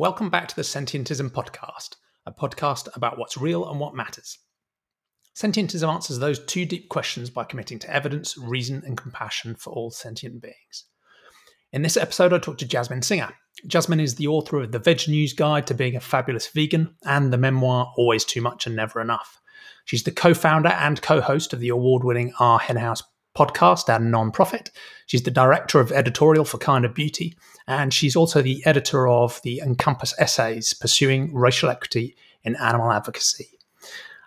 Welcome back to the Sentientism Podcast, a podcast about what's real and what matters. Sentientism answers those two deep questions by committing to evidence, reason, and compassion for all sentient beings. In this episode, I talked to Jasmine Singer. Jasmine is the author of the VegNews Guide to Being a Fabulous Vegan and the memoir Always Too Much and Never Enough. She's the co founder and co host of the award winning Our Hen House podcast and non-profit. She's the director of editorial for Kinder Beauty, and she's also the editor of the Encompass essays Pursuing Racial Equity in Animal Advocacy.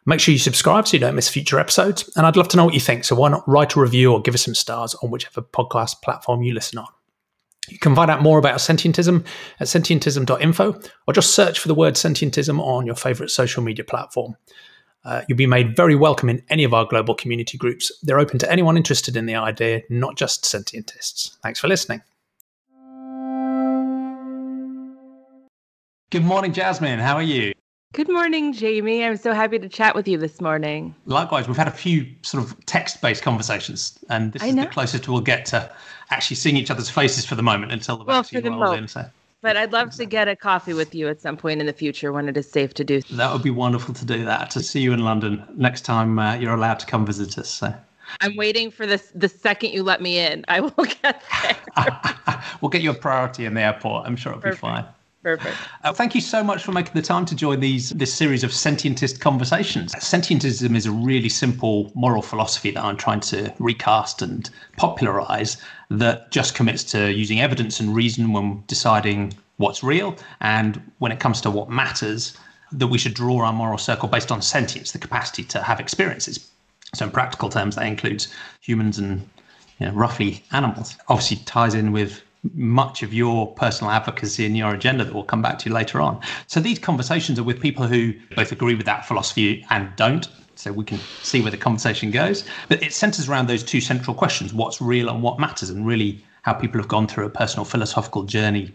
Make sure you subscribe so you don't miss future episodes, and I'd love to know what you think. So why not write a review or give us some stars on whichever podcast platform you listen on. You can find out more about sentientism at sentientism.info or just search for the word sentientism on your favorite social media platform. Uh, you'll be made very welcome in any of our global community groups. They're open to anyone interested in the idea, not just sentientists. Thanks for listening. Good morning, Jasmine. How are you? Good morning, Jamie. I'm so happy to chat with you this morning. Likewise, we've had a few sort of text based conversations, and this is the closest we'll get to actually seeing each other's faces for the moment until the well, vaccine rolls in. So. But I'd love to get a coffee with you at some point in the future when it is safe to do. That would be wonderful to do that. To see you in London next time uh, you're allowed to come visit us. So. I'm waiting for this. The second you let me in, I will get there. we'll get you a priority in the airport. I'm sure it'll Perfect. be fine. Perfect. Uh, thank you so much for making the time to join these this series of sentientist conversations. Sentientism is a really simple moral philosophy that I'm trying to recast and popularize that just commits to using evidence and reason when deciding what's real and when it comes to what matters that we should draw our moral circle based on sentience the capacity to have experiences so in practical terms that includes humans and you know, roughly animals obviously ties in with much of your personal advocacy and your agenda that we'll come back to later on so these conversations are with people who both agree with that philosophy and don't so we can see where the conversation goes but it centers around those two central questions what's real and what matters and really how people have gone through a personal philosophical journey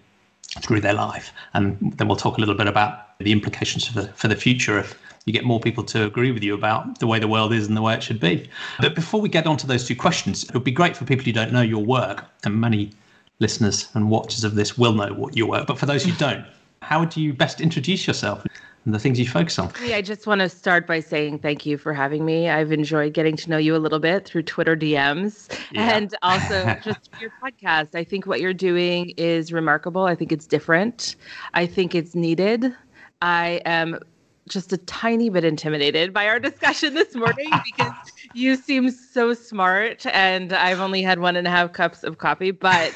through their life. And then we'll talk a little bit about the implications for the for the future if you get more people to agree with you about the way the world is and the way it should be. But before we get on to those two questions, it would be great for people who don't know your work, and many listeners and watchers of this will know what your work. But for those who don't, how would you best introduce yourself? and the things you focus on. I just want to start by saying thank you for having me. I've enjoyed getting to know you a little bit through Twitter DMs yeah. and also just your podcast. I think what you're doing is remarkable. I think it's different. I think it's needed. I am just a tiny bit intimidated by our discussion this morning because you seem so smart and I've only had one and a half cups of coffee, but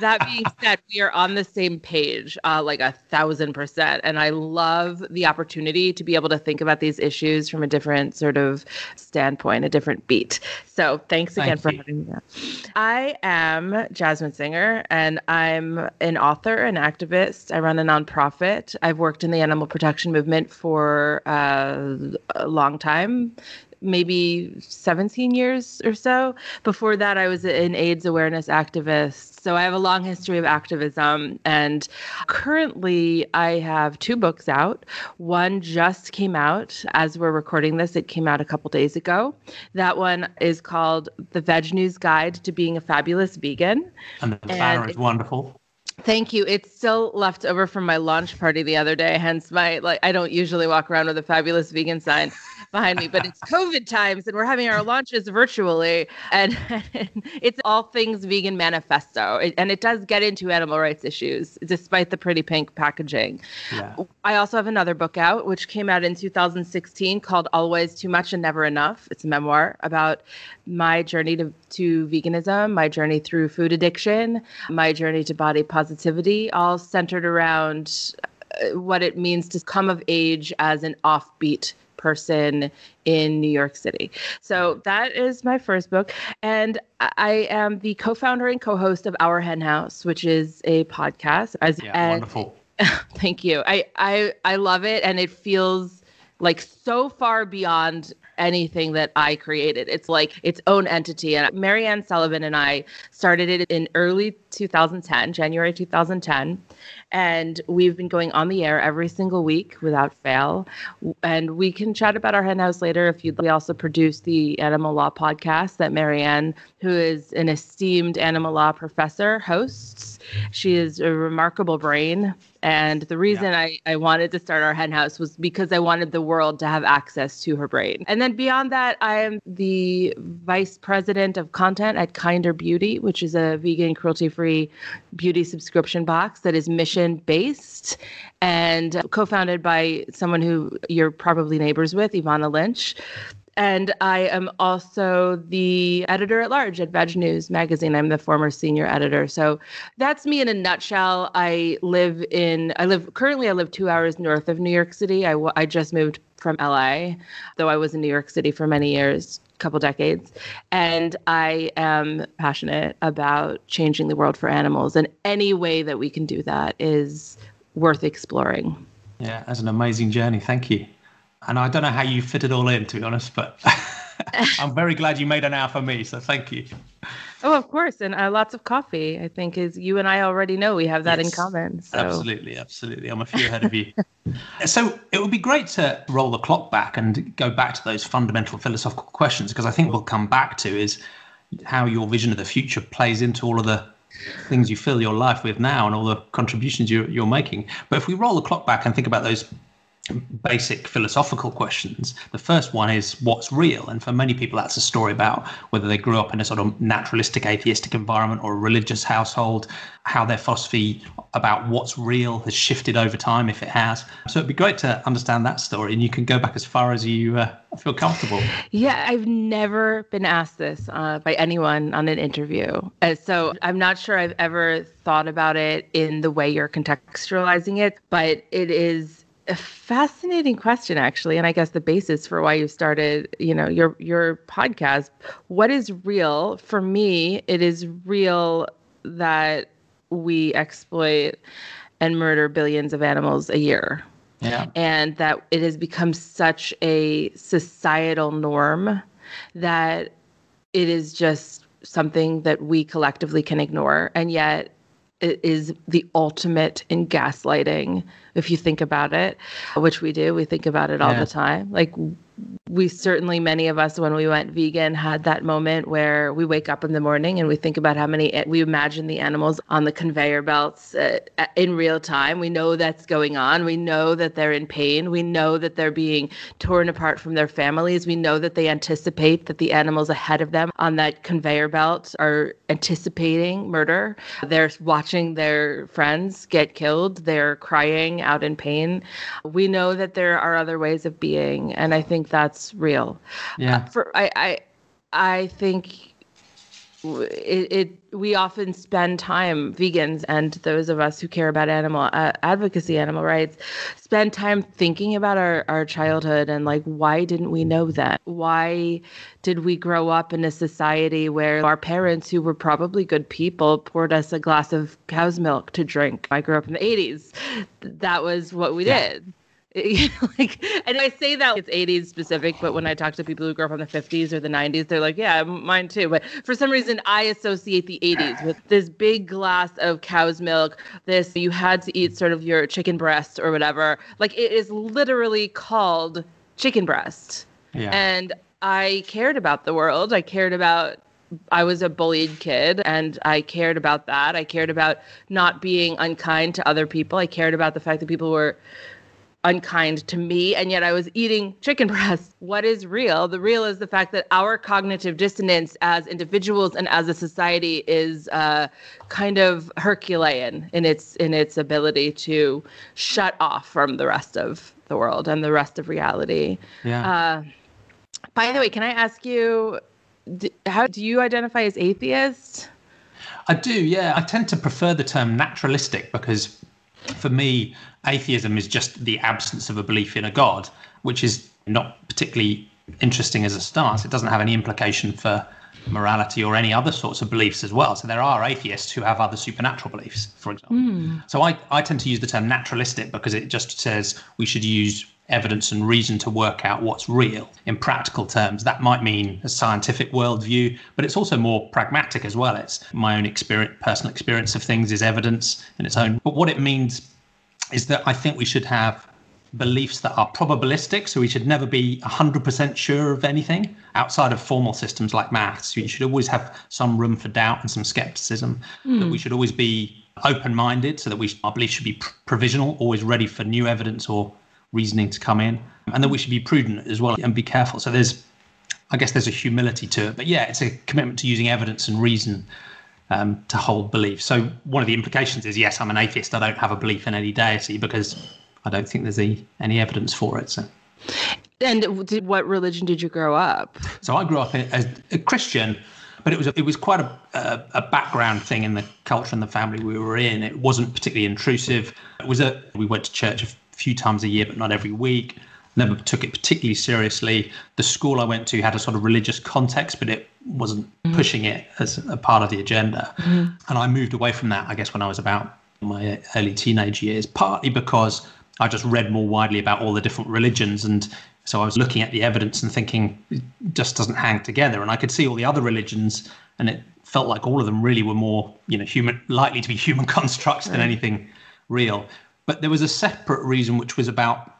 that being said, we are on the same page, uh, like a thousand percent. And I love the opportunity to be able to think about these issues from a different sort of standpoint, a different beat. So thanks again Thank for you. having me. I am Jasmine Singer, and I'm an author, an activist. I run a nonprofit. I've worked in the animal protection movement for uh, a long time maybe 17 years or so. Before that, I was an AIDS awareness activist. So I have a long history of activism. And currently, I have two books out. One just came out as we're recording this, it came out a couple days ago. That one is called The VegNews Guide to Being a Fabulous Vegan. And the banner is wonderful. Thank you. It's still left over from my launch party the other day. Hence my like I don't usually walk around with a fabulous vegan sign behind me, but it's COVID times and we're having our launches virtually. And, and it's all things vegan manifesto. It, and it does get into animal rights issues despite the pretty pink packaging. Yeah. I also have another book out, which came out in 2016 called Always Too Much and Never Enough. It's a memoir about my journey to, to veganism, my journey through food addiction, my journey to body positivity, all centered around uh, what it means to come of age as an offbeat person in New York City. So that is my first book. And I am the co founder and co host of Our Hen House, which is a podcast. As, yeah, and, wonderful. Thank you. I, I, I love it. And it feels like so far beyond anything that I created. It's like its own entity. And Mariann Sullivan and I started it in early 2010, January 2010. And we've been going on the air every single week without fail. And we can chat about our henhouse later if you'd. We also produce the Animal Law podcast that Mariann, who is an esteemed animal law professor, hosts. She is a remarkable brain. And the reason yeah. I, I wanted to start our hen house was because I wanted the world to have access to her brain. And then beyond that, I am the vice president of content at Kinder Beauty, which is a vegan, cruelty free beauty subscription box that is mission based and co founded by someone who you're probably neighbors with, Ivana Lynch. And I am also the editor at large at VegNews magazine. I'm the former senior editor. So that's me in a nutshell. I live in, I live, currently, I live two hours north of New York City. I, I just moved from LA, though I was in New York City for many years, a couple decades. And I am passionate about changing the world for animals. And any way that we can do that is worth exploring. Yeah, that's an amazing journey. Thank you. And I don't know how you fit it all in, to be honest, but I'm very glad you made an hour for me. So thank you. Oh, of course. And uh, lots of coffee, I think, is you and I already know we have that yes, in common. So. Absolutely. Absolutely. I'm a few ahead of you. so it would be great to roll the clock back and go back to those fundamental philosophical questions, because I think we'll come back to is how your vision of the future plays into all of the things you fill your life with now and all the contributions you're, you're making. But if we roll the clock back and think about those basic philosophical questions. The first one is what's real? And for many people, that's a story about whether they grew up in a sort of naturalistic, atheistic environment or a religious household, how their philosophy about what's real has shifted over time, if it has. So it'd be great to understand that story. And you can go back as far as you uh, feel comfortable. Yeah, I've never been asked this uh, by anyone on an interview. Uh, so I'm not sure I've ever thought about it in the way you're contextualizing it, but it is a fascinating question actually and i guess the basis for why you started you know your your podcast. What is real? For me it is real that we exploit and murder billions of animals a year. Yeah. and that it has become such a societal norm that it is just something that we collectively can ignore. And yet it is the ultimate in gaslighting if you think about it which we do we think about it all yeah. the time. Like we certainly many of us when we went vegan had that moment where we wake up in the morning and we think about how many we imagine the animals on the conveyor belts uh, in real time. We know that's going on. We know that they're in pain. We know that they're being torn apart from their families. We know that they anticipate that the animals ahead of them on that conveyor belt are anticipating murder. They're watching their friends get killed. They're crying out in pain we know that there are other ways of being and i think that's real. Yeah. Uh, for I, I I think it, it, we often spend time vegans and those of us who care about animal uh, advocacy animal rights spend time thinking about our, our childhood and like why didn't we know that? Why did we grow up in a society where our parents who were probably good people poured us a glass of cow's milk to drink? I grew up in the 80s that was what we yeah. did like and i say that it's 80s specific but when i talk to people who grew up in the 50s or the 90s they're like yeah mine too but for some reason i associate the 80s with this big glass of cow's milk this you had to eat sort of your chicken breast or whatever like it is literally called chicken breast yeah. and i cared about the world i cared about I was a bullied kid and I cared about that. I cared about not being unkind to other people. I cared about the fact that people were unkind to me and yet I was eating chicken breast. What is real? The real is the fact that our cognitive dissonance as individuals and as a society is uh, kind of Herculean in its in its ability to shut off from the rest of the world and the rest of reality. Yeah. Uh, by the way, can I ask you, how do you identify as atheist? I do, yeah. I tend to prefer the term naturalistic because for me, atheism is just the absence of a belief in a God, which is not particularly interesting as a stance. It doesn't have any implication for morality or any other sorts of beliefs as well. So there are atheists who have other supernatural beliefs, for example. Mm. So I, I tend to use the term naturalistic because it just says we should use evidence and reason to work out what's real in practical terms. That might mean a scientific worldview, but it's also more pragmatic as well. It's my own experience, personal experience of things is evidence in its own. But what it means is that I think we should have beliefs that are probabilistic. So we should never be 100% sure of anything outside of formal systems like maths. You should always have some room for doubt and some skepticism. Mm. That we should always be open minded so that we, our beliefs should be provisional, always ready for new evidence or reasoning to come in. And that we should be prudent as well and be careful. So there's, I guess there's a humility to it. But yeah, it's a commitment to using evidence and reason um, to hold belief. So one of the implications is yes, I'm an atheist. I don't have a belief in any deity because I don't think there's any, any evidence for it. So. And did, what religion did you grow up? So I grew up as a Christian, but it was a, it was quite a, a, a background thing in the culture and the family we were in. It wasn't particularly intrusive. It was a we went to church a few times a year, but not every week. Never took it particularly seriously. The school I went to had a sort of religious context, but it wasn't mm-hmm. pushing it as a part of the agenda. Mm-hmm. And I moved away from that, I guess, when I was about my early teenage years, partly because I just read more widely about all the different religions. And so I was looking at the evidence and thinking, it just doesn't hang together. And I could see all the other religions, and it felt like all of them really were more, you know, human, likely to be human constructs than anything real. But there was a separate reason, which was about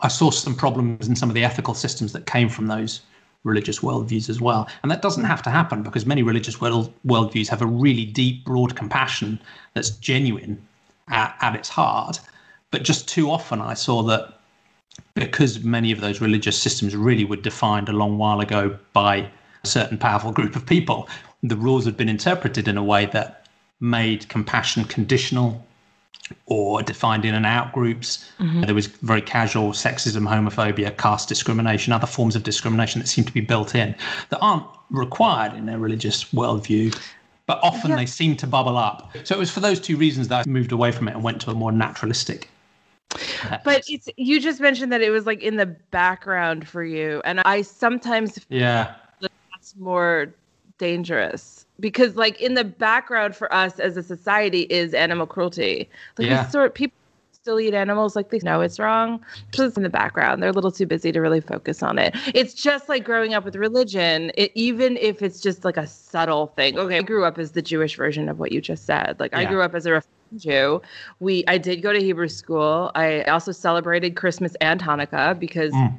I saw some problems in some of the ethical systems that came from those religious worldviews as well. And that doesn't have to happen because many religious world, worldviews have a really deep, broad compassion that's genuine at, at its heart. But just too often, I saw that because many of those religious systems really were defined a long while ago by a certain powerful group of people, the rules had been interpreted in a way that made compassion conditional or defined in and out groups. Mm-hmm. There was very casual sexism, homophobia, caste discrimination, other forms of discrimination that seem to be built in that aren't required in their religious worldview but often yeah. they seem to bubble up. So it was for those two reasons that I moved away from it and went to a more naturalistic but it's you just mentioned that it was like in the background for you, and I sometimes yeah that's more dangerous because like in the background for us as a society is animal cruelty. Like yeah. sort people still eat animals like they know it's wrong. It's in the background. They're a little too busy to really focus on it. It's just like growing up with religion, it, even if it's just like a subtle thing. Okay, I grew up as the Jewish version of what you just said. Like yeah. I grew up as a Jew. We I did go to Hebrew school. I also celebrated Christmas and Hanukkah because mm.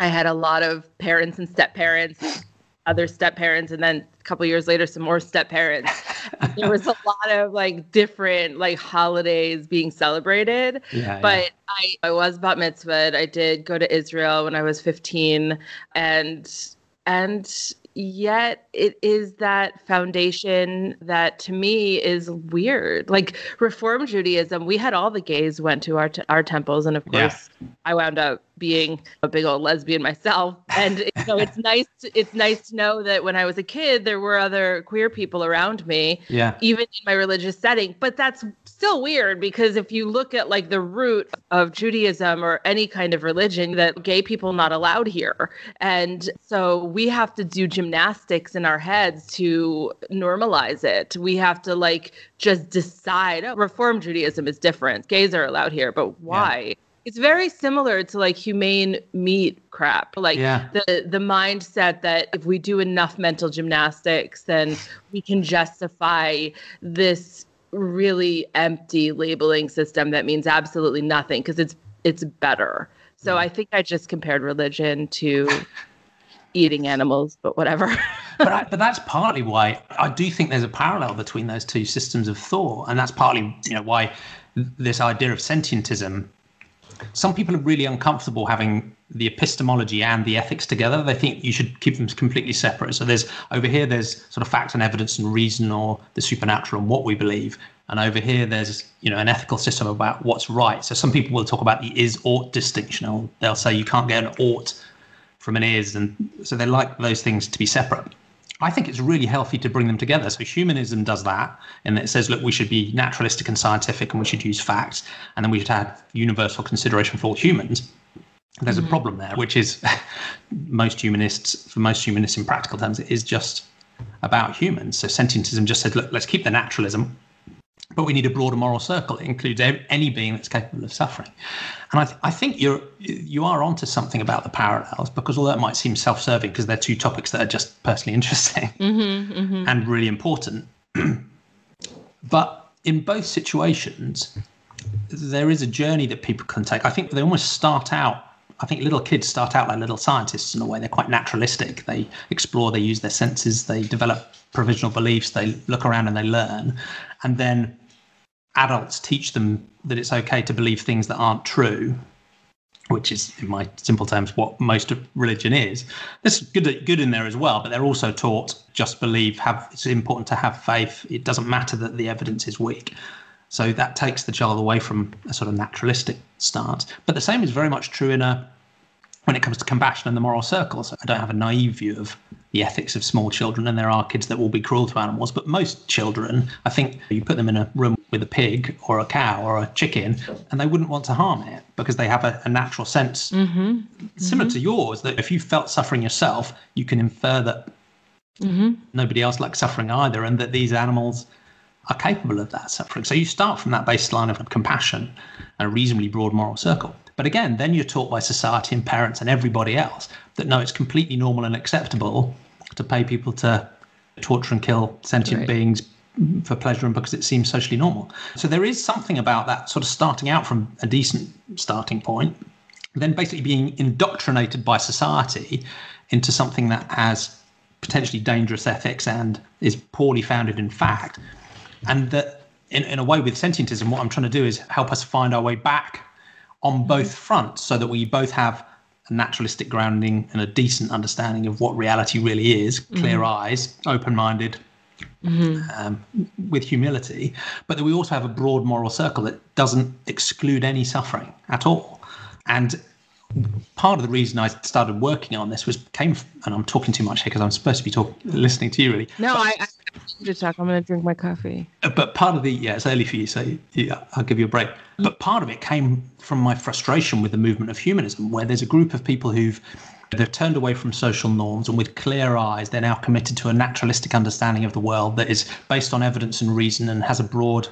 I had a lot of parents and step parents, other step parents, and then a couple years later some more step parents. there was a lot of like different like holidays being celebrated. Yeah, but yeah. I I was bat mitzvah. I did go to Israel when I was 15 and and yet it is that foundation that to me is weird like reform judaism we had all the gays went to our t- our temples and of course yeah. i wound up being a big old lesbian myself and you know it's nice to, it's nice to know that when i was a kid there were other queer people around me yeah even in my religious setting but that's still weird because if you look at like the root of Judaism or any kind of religion, that gay people not allowed here. And so we have to do gymnastics in our heads to normalize it. We have to like just decide, oh, Reform Judaism is different. Gays are allowed here, but why? Yeah it's very similar to like humane meat crap like yeah. the the mindset that if we do enough mental gymnastics then we can justify this really empty labeling system that means absolutely nothing because it's it's better. So mm. I think I just compared religion to eating animals, but whatever. but I, but that's partly why I do think there's a parallel between those two systems of thought, and that's partly you know why this idea of sentientism. Some people are really uncomfortable having the epistemology and the ethics together. They think you should keep them completely separate. So there's over here there's sort of fact and evidence and reason or the supernatural and what we believe. And over here there's you know an ethical system about what's right. So some people will talk about the is ought distinction. They'll say you can't get an ought from an is, and so they like those things to be separate. I think it's really healthy to bring them together. So humanism does that, and it says, look, we should be naturalistic and scientific, and we should use facts, and then we should have universal consideration for all humans. There's mm-hmm. a problem there, which is most humanists, for most humanists in practical terms, it is just about humans. So sentientism just said, look, let's keep the naturalism, but we need a broader moral circle. It includes any being that's capable of suffering. And I, th- I think you're you are onto something about the parallels because although it might seem self-serving because they're two topics that are just personally interesting mm-hmm, mm-hmm. and really important, but in both situations, there is a journey that people can take. I think they almost start out I think little kids start out like little scientists in a way. They're quite naturalistic. They explore, they use their senses, they develop provisional beliefs, they look around and they learn. And then adults teach them that it's okay to believe things that aren't true, which is, in my simple terms, what most of religion is. There's good, good in there as well, but they're also taught just believe, have it's important to have faith. It doesn't matter that the evidence is weak. So that takes the child away from a sort of naturalistic stance. But the same is very much true in a when it comes to compassion and the moral circle. So I don't have a naive view of the ethics of small children, and there are kids that will be cruel to animals. But most children, I think you put them in a room with a pig or a cow or a chicken, and they wouldn't want to harm it because they have a, a natural sense mm-hmm. similar mm-hmm. to yours that if you felt suffering yourself, you can infer that mm-hmm. nobody else likes suffering either, and that these animals are capable of that suffering. So you start from that baseline of compassion and a reasonably broad moral circle. But again, then you're taught by society and parents and everybody else that no, it's completely normal and acceptable to pay people to torture and kill sentient right. beings for pleasure and because it seems socially normal. So there is something about that sort of starting out from a decent starting point, then basically being indoctrinated by society into something that has potentially dangerous ethics and is poorly founded in fact and that in, in a way with sentientism what i'm trying to do is help us find our way back on both fronts so that we both have a naturalistic grounding and a decent understanding of what reality really is clear mm-hmm. eyes open-minded mm-hmm. um, with humility but that we also have a broad moral circle that doesn't exclude any suffering at all and part of the reason I started working on this was came, from, and I'm talking too much here because I'm supposed to be talking, listening to you really. No, but, I, Talk. I'm going to drink my coffee. Uh, but part of the yeah, it's early for you, so yeah, I'll give you a break. But part of it came from my frustration with the movement of humanism, where there's a group of people who've they've turned away from social norms and with clear eyes they're now committed to a naturalistic understanding of the world that is based on evidence and reason and has a broad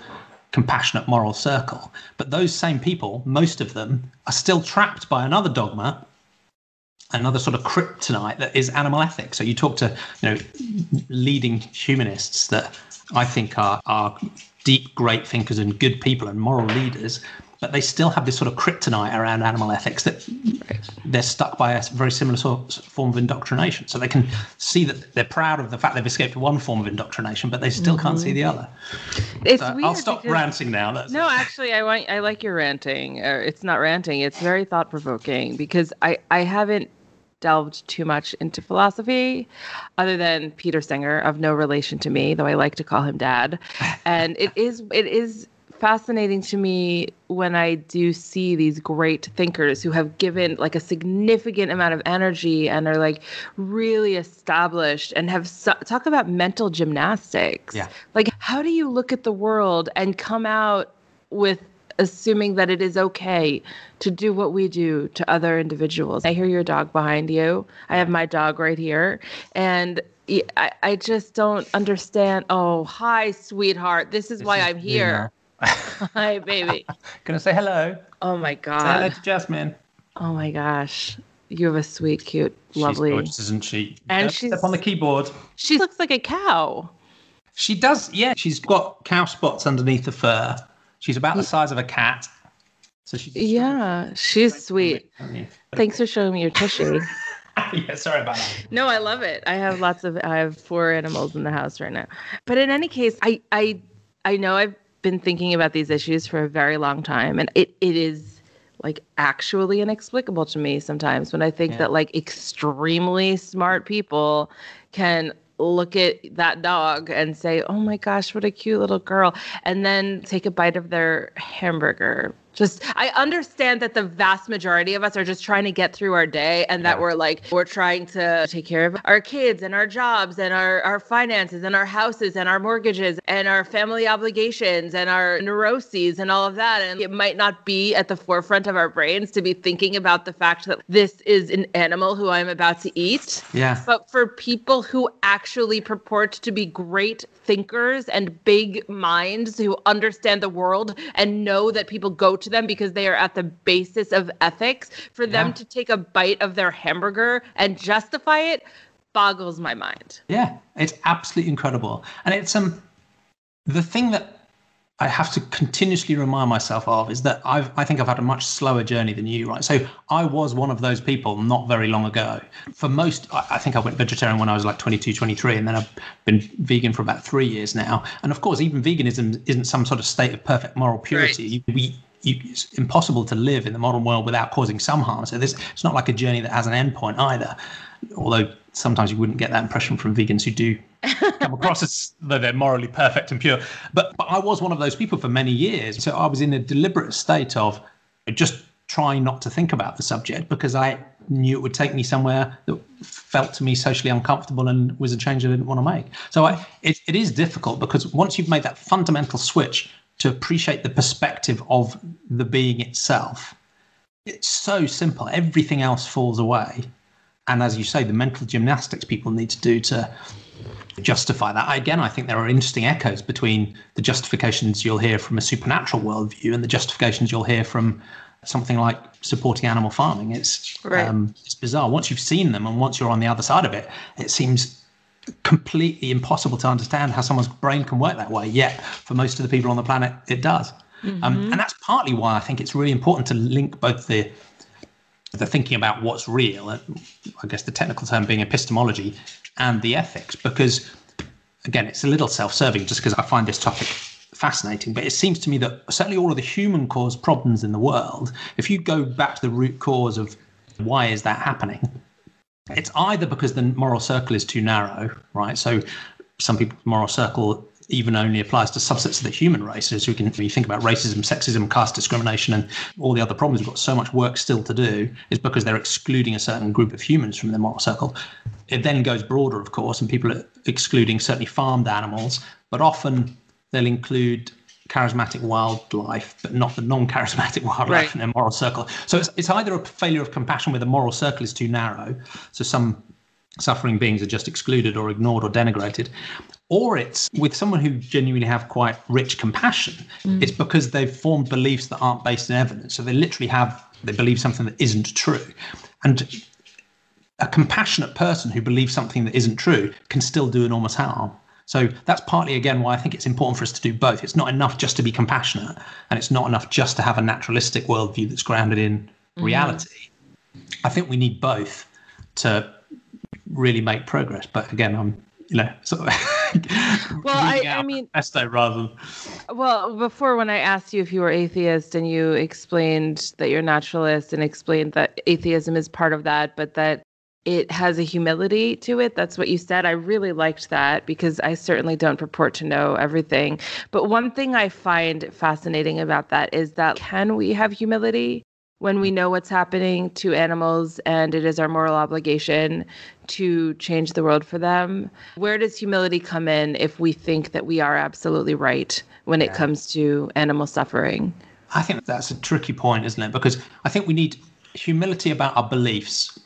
compassionate moral circle. But those same people, most of them, are still trapped by another dogma, another sort of kryptonite that is animal ethics. So you talk to, you know, leading humanists that I think are are deep, great thinkers and good people and moral leaders, but they still have this sort of kryptonite around animal ethics that they're stuck by a very similar sort of form of indoctrination. So they can see that they're proud of the fact they've escaped one form of indoctrination, but they still mm-hmm. can't see the mm-hmm. other. It's so weird I'll stop because, ranting now. That's no, actually, I want I like your ranting. It's not ranting. It's very thought provoking because I I haven't delved too much into philosophy other than Peter Singer of no relation to me though I like to call him dad and it is it is fascinating to me when I do see these great thinkers who have given like a significant amount of energy and are like really established and have su- talk about mental gymnastics. Yeah. Like, how do you look at the world and come out with assuming that it is okay to do what we do to other individuals? I hear your dog behind you. I have my dog right here. And I, I just don't understand. Oh, hi, sweetheart. This is this why is I'm here. Hi, baby. Gonna say hello. Oh my god. Say hello to Jasmine. Oh my gosh. You have a sweet, cute, lovely. She's gorgeous, isn't she? And she's up on the keyboard. She looks like a cow. She does, yeah. She's got cow spots underneath the fur. She's about the size of a cat. So she's yeah, she's sweet. Thanks for showing me your tushy. yeah, sorry about that. No, I love it. I have lots of I have four animals in the house right now. But in any case, I I I know I've been thinking about these issues for a very long time and it, it is like actually inexplicable to me sometimes when I think yeah. that like extremely smart people can look at that dog and say, "Oh my gosh, what a cute little girl," and then take a bite of their hamburger just I understand that the vast majority of us are just trying to get through our day and that yeah. we're like we're trying to take care of our kids and our jobs and our our finances and our houses and our mortgages and our family obligations and our neuroses and all of that and it might not be at the forefront of our brains to be thinking about the fact that this is an animal who I'm about to eat. Yeah. But for people who actually purport to be great thinkers and big minds who understand the world and know that people go to them because they are at the basis of ethics, for them to take a bite of their hamburger and justify it boggles my mind. Yeah, it's absolutely incredible. And it's um the thing that I have to continuously remind myself of is that I've, I think I've had a much slower journey than you, right? So I was one of those people not very long ago. For most, I, I think I went vegetarian when I was like 22, 23, and then I've been vegan for about three years now. And of course, even veganism isn't some sort of state of perfect moral purity. Right. We, it's impossible to live in the modern world without causing some harm. So this, it's not like a journey that has an endpoint either. Although sometimes you wouldn't get that impression from vegans who do come across as though they're morally perfect and pure. But, but I was one of those people for many years. So I was in a deliberate state of just trying not to think about the subject because I knew it would take me somewhere that felt to me socially uncomfortable and was a change I didn't want to make. So I, it, it is difficult because once you've made that fundamental switch to appreciate the perspective of the being itself, it's so simple. Everything else falls away. And as you say, the mental gymnastics people need to do to justify that. Again, I think there are interesting echoes between the justifications you'll hear from a supernatural worldview and the justifications you'll hear from something like supporting animal farming. It's right. um, it's bizarre. Once you've seen them and once you're on the other side of it, it seems completely impossible to understand how someone's brain can work that way. Yet, for most of the people on the planet, it does. Mm-hmm. Um, and that's partly why I think it's really important to link both the the thinking about what's real, I guess the technical term being epistemology, and the ethics, because again, it's a little self-serving just because I find this topic fascinating. But it seems to me that certainly all of the human caused problems in the world, if you go back to the root cause of why is that happening, it's either because the moral circle is too narrow, right? So some people's moral circle even only applies to subsets of the human race. As we can we think about racism, sexism, caste discrimination, and all the other problems, we've got so much work still to do, is because they're excluding a certain group of humans from their moral circle. It then goes broader, of course, and people are excluding certainly farmed animals, but often they'll include charismatic wildlife, but not the non-charismatic wildlife right. in their moral circle. So it's, it's either a failure of compassion where the moral circle is too narrow, so some suffering beings are just excluded or ignored or denigrated, or it's with someone who genuinely have quite rich compassion. Mm. It's because they've formed beliefs that aren't based in evidence. So they literally have they believe something that isn't true, and a compassionate person who believes something that isn't true can still do enormous harm. So that's partly again why I think it's important for us to do both. It's not enough just to be compassionate, and it's not enough just to have a naturalistic worldview that's grounded in mm. reality. I think we need both to really make progress. But again, I'm you know sort of well I, I mean pesto rather than well before when i asked you if you were atheist and you explained that you're naturalist and explained that atheism is part of that but that it has a humility to it. That's what you said. I really liked that because I certainly don't purport to know everything. But one thing I find fascinating about that is that can we have humility when we know what's happening to animals and it is our moral obligation to change the world for them? Where does humility come in if we think that we are absolutely right when it comes to animal suffering? I think that's a tricky point, isn't it? Because I think we need humility about our beliefs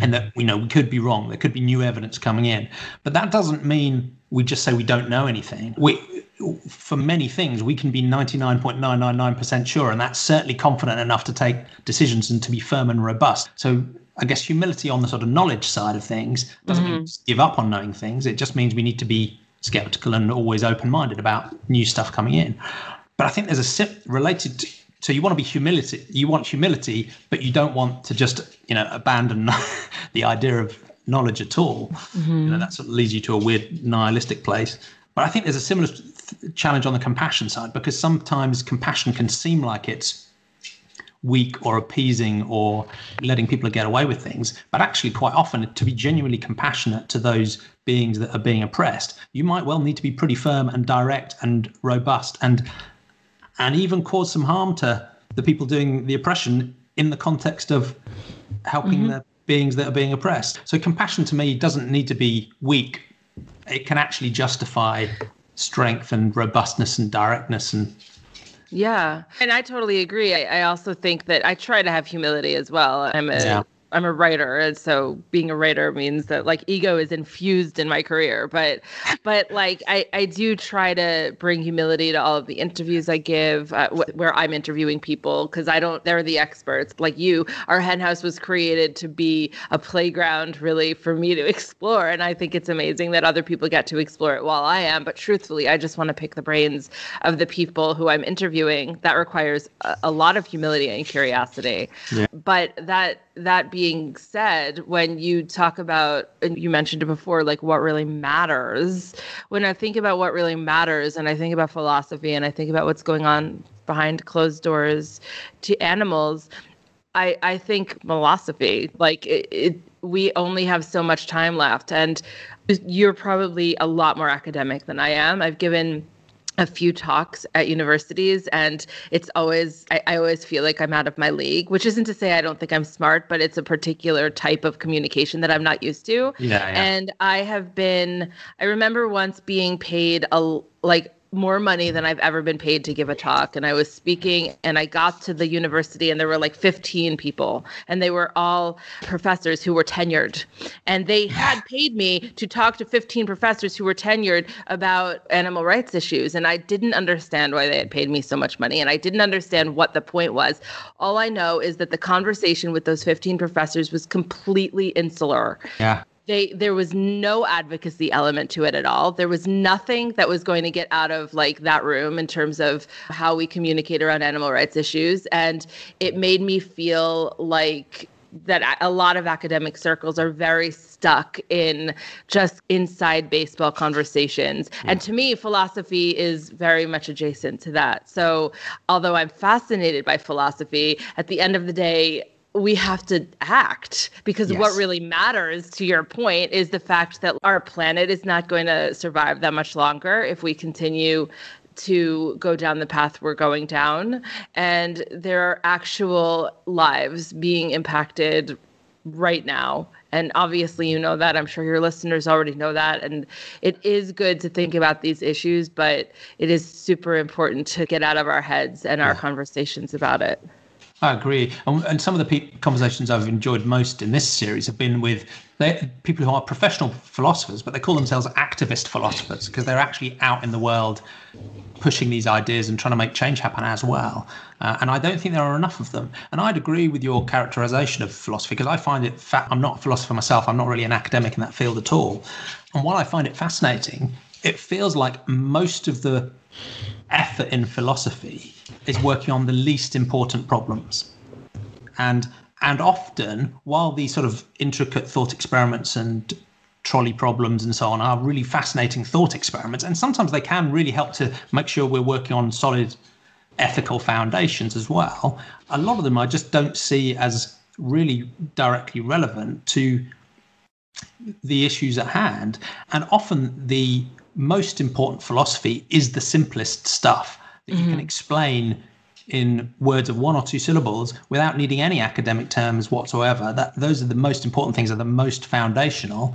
and that you know we could be wrong. There could be new evidence coming in. But that doesn't mean we just say we don't know anything. We for many things we can be 99.999% sure and that's certainly confident enough to take decisions and to be firm and robust. So i guess humility on the sort of knowledge side of things doesn't mm-hmm. mean give up on knowing things. It just means we need to be skeptical and always open-minded about new stuff coming in. But i think there's a related to, so you want to be humility. You want humility, but you don't want to just you know abandon the idea of knowledge at all. Mm-hmm. You know, that sort of leads you to a weird nihilistic place. But I think there's a similar th- challenge on the compassion side because sometimes compassion can seem like it's weak or appeasing or letting people get away with things. But actually, quite often, to be genuinely compassionate to those beings that are being oppressed, you might well need to be pretty firm and direct and robust. And and even cause some harm to the people doing the oppression in the context of helping mm-hmm. the beings that are being oppressed. So compassion to me doesn't need to be weak. It can actually justify strength and robustness and directness and yeah and i totally agree I, I, also think that i try to have humility as well i'm a yeah. I'm a writer, and so being a writer means that like ego is infused in my career. But but like I I do try to bring humility to all of the interviews I give, uh, wh- where I'm interviewing people because I don't. They're the experts. Like you, our henhouse was created to be a playground, really, for me to explore, and I think it's amazing that other people get to explore it while I am. But truthfully, I just want to pick the brains of the people who I'm interviewing. That requires a, a lot of humility and curiosity. Yeah. But that that being said, when you talk about, and you mentioned it before, like what really matters, when I think about what really matters and I think about philosophy and I think about what's going on behind closed doors to animals, I, I think philosophy, like it, it, we only have so much time left. And you're probably a lot more academic than I am. I've given a few talks at universities and it's always I, I, always feel like i'm out of my league which isn't to say i don't think i'm smart but it's a particular type of communication that i'm not used to yeah, yeah. and i have been i remember once being paid a like more money than I've ever been paid to give a talk. And I was speaking, and I got to the university, and there were like 15 people, and they were all professors who were tenured. And they had paid me to talk to 15 professors who were tenured about animal rights issues. And I didn't understand why they had paid me so much money. And I didn't understand what the point was. All I know is that the conversation with those 15 professors was completely insular. Yeah they there was no advocacy element to it at all there was nothing that was going to get out of like that room in terms of how we communicate around animal rights issues and it made me feel like that a lot of academic circles are very stuck in just inside baseball conversations. Yeah. And to me, philosophy is very much adjacent to that. So, although I'm fascinated by philosophy, at the end of the day, we have to act because yes. what really matters to your point is the fact that our planet is not going to survive that much longer if we continue to go down the path we're going down. And there are actual lives being impacted right now. And obviously you know that. I'm sure your listeners already know that. And it is good to think about these issues but it is super important to get out of our heads and our yeah. conversations about it I agree. And, and some of the pe- conversations I've enjoyed most in this series have been with people who are professional philosophers, but they call themselves activist philosophers because they're actually out in the world pushing these ideas and trying to make change happen as well. Uh, and I don't think there are enough of them. And I'd agree with your characterization of philosophy because I find it, fa- I'm not a philosopher myself, I'm not really an academic in that field at all. And while I find it fascinating, it feels like most of the effort in philosophy is working on the least important problems. And and often, while these sort of intricate thought experiments and trolley problems and so on are really fascinating thought experiments, and sometimes they can really help to make sure we're working on solid ethical foundations as well. A lot of them I just don't see as really directly relevant to the issues at hand. And often the most important philosophy is the simplest stuff that mm-hmm. you can mm-hmm. explain in words of one or two syllables without needing any academic terms whatsoever that those are the most important things are the most foundational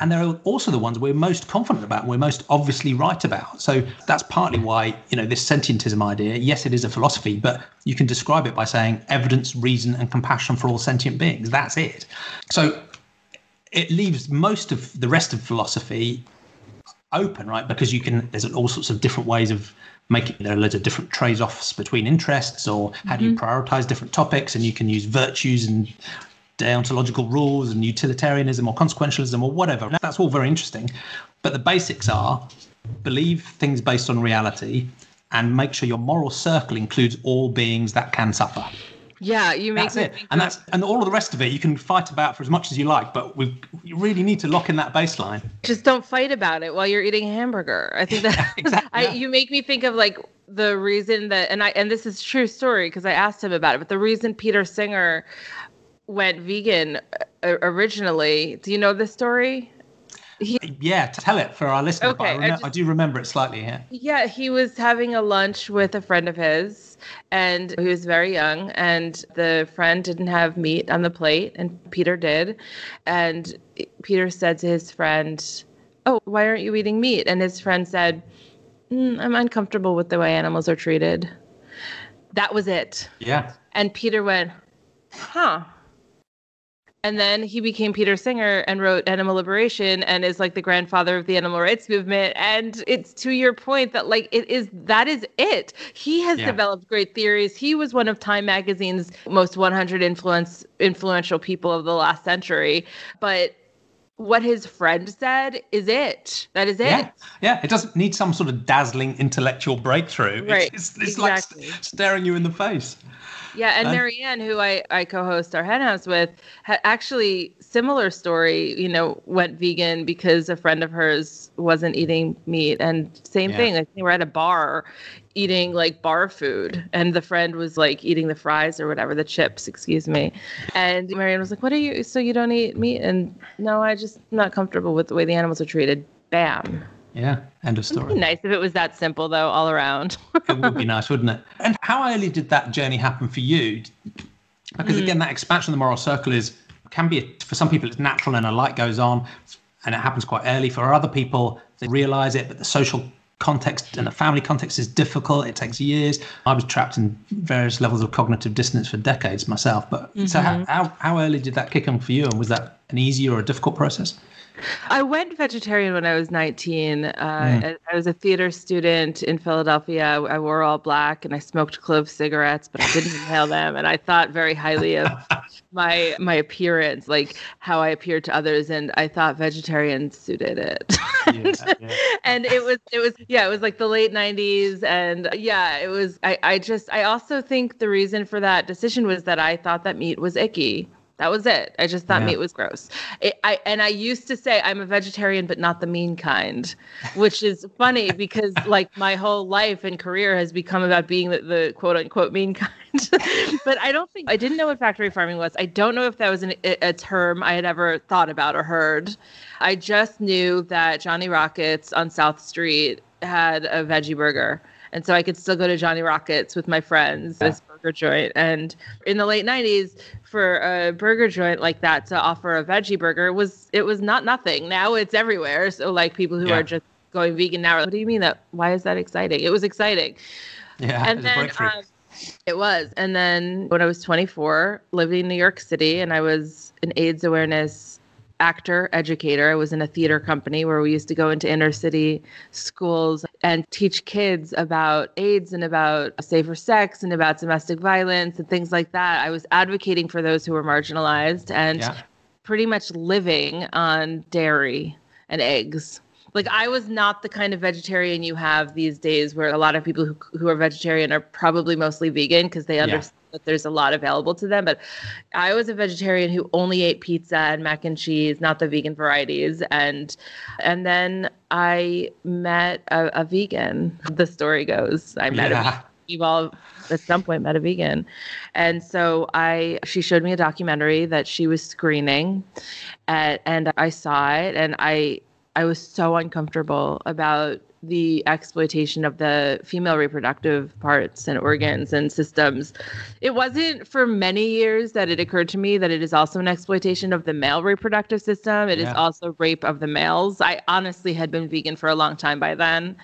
and they're also the ones we're most confident about we're most obviously right about so that's partly why you know this sentientism idea yes it is a philosophy but you can describe it by saying evidence reason and compassion for all sentient beings that's it so it leaves most of the rest of philosophy open, right? Because you can, there's all sorts of different ways of making, there are loads of different trade offs between interests, or how mm-hmm. do you mm-hmm. prioritize different topics? And you can use virtues and deontological rules and utilitarianism or consequentialism or whatever. That's all very interesting. But the basics are believe things based on reality and make sure your moral circle includes all beings that can suffer. Yeah, you make that's it, and that's and all of the rest of it you can fight about for as much as you like, but we you really need to lock in that baseline. Just don't fight about it while you're eating a hamburger. I think that exactly, I, yeah. you make me think of like the reason that and I and this is true story because I asked him about it, but the reason Peter Singer went vegan uh, originally. Do you know this story? He, yeah, tell it for our listeners. Okay, I, I, just, I, do remember it slightly. Yeah. Yeah, he was having a lunch with a friend of his, and he was very young and the friend didn't have meat on the plate and Peter did and Peter said to his friend, "Oh, why aren't you eating meat?" And his friend said, mm, "I'm uncomfortable with the way animals are treated." That was it. Yeah. And Peter went, "Huh." And then he became Peter Singer and wrote Animal Liberation and is like the grandfather of the animal rights movement. And it's to your point that like it is that is it. He has yeah. developed great theories. He was one of Time magazine's most 100 influence influential people of the last century. But what his friend said is it. That is it. Yeah, yeah. It doesn't need some sort of dazzling intellectual breakthrough. Right. It's, it's, it's exactly. like st- staring you in the face. Yeah, and uh, Mariann, who I, I co-host our henhouse with, had actually similar story. You know, went vegan because a friend of hers wasn't eating meat, and same yeah. thing. Like they were at a bar, eating like bar food, and the friend was like eating the fries or whatever, the chips, excuse me. And Mariann was like, "What are you? So you don't eat meat?" And no, I just not comfortable with the way the animals are treated. Bam. Yeah, end of story. nice if it was that simple, though, all around. it would be nice, wouldn't it? And how early did that journey happen for you? Because mm. again, that expansion of the moral circle is can be for some people it's natural and a light goes on, and it happens quite early. For other people, they realize it, but the social context and a family context is difficult. It takes years. I was trapped in various levels of cognitive dissonance for decades myself. But mm-hmm. so how, how how early did that kick in for you, and was that an easy or a difficult process? I went vegetarian when I was 19. Uh, mm. I was a theater student in Philadelphia. I wore all black and I smoked clove cigarettes, but I didn't inhale them. And I thought very highly of my my appearance, like how I appeared to others, and I thought vegetarian suited it. yeah, yeah. and it was it was yeah, it was like the late 90s, and yeah, it was. I I just I also think the reason for that decision was that I thought that meat was icky. That was it. I just thought yeah. meat was gross. It, I and I used to say I'm a vegetarian, but not the mean kind, which is funny because like my whole life and career has become about being the, the quote unquote mean kind. but I don't think I didn't know what factory farming was. I don't know if that was an, a term I had ever thought about or heard. I just knew that Johnny Rockets on South Street had a veggie burger and so I could still go to Johnny Rockets with my friends, yeah. Burger joint. And in the late '90s, for a burger joint like that to offer a veggie burger was it was not nothing. Now it's everywhere. So like people who yeah. are just going vegan now, what do you mean that? Why is that exciting? It was exciting. Yeah, and then. Um, it was. And then when I was 24, living in New York City, and I was an AIDS awareness actor educator. I was in a theater company where we used to go into inner city schools and teach kids about AIDS and about safer sex and about domestic violence and things like that. I was advocating for those who were marginalized and yeah. pretty much living on dairy and eggs like I was not the kind of vegetarian you have these days where a lot of people who, who are vegetarian are probably mostly vegan because they understand. That there's a lot available to them. But I was a vegetarian who only ate pizza and mac and cheese, not the vegan varieties. And and then I met a, a vegan. The story goes, I met yeah. a We've all at some point met a vegan. And so I she showed me a documentary that she was screening at, and I saw it and I I was so uncomfortable about the exploitation of the female reproductive parts and organs and systems. It wasn't for many years that it occurred to me that it is also an exploitation of the male reproductive system. It yeah. is also rape of the males. I honestly had been vegan for a long time by then.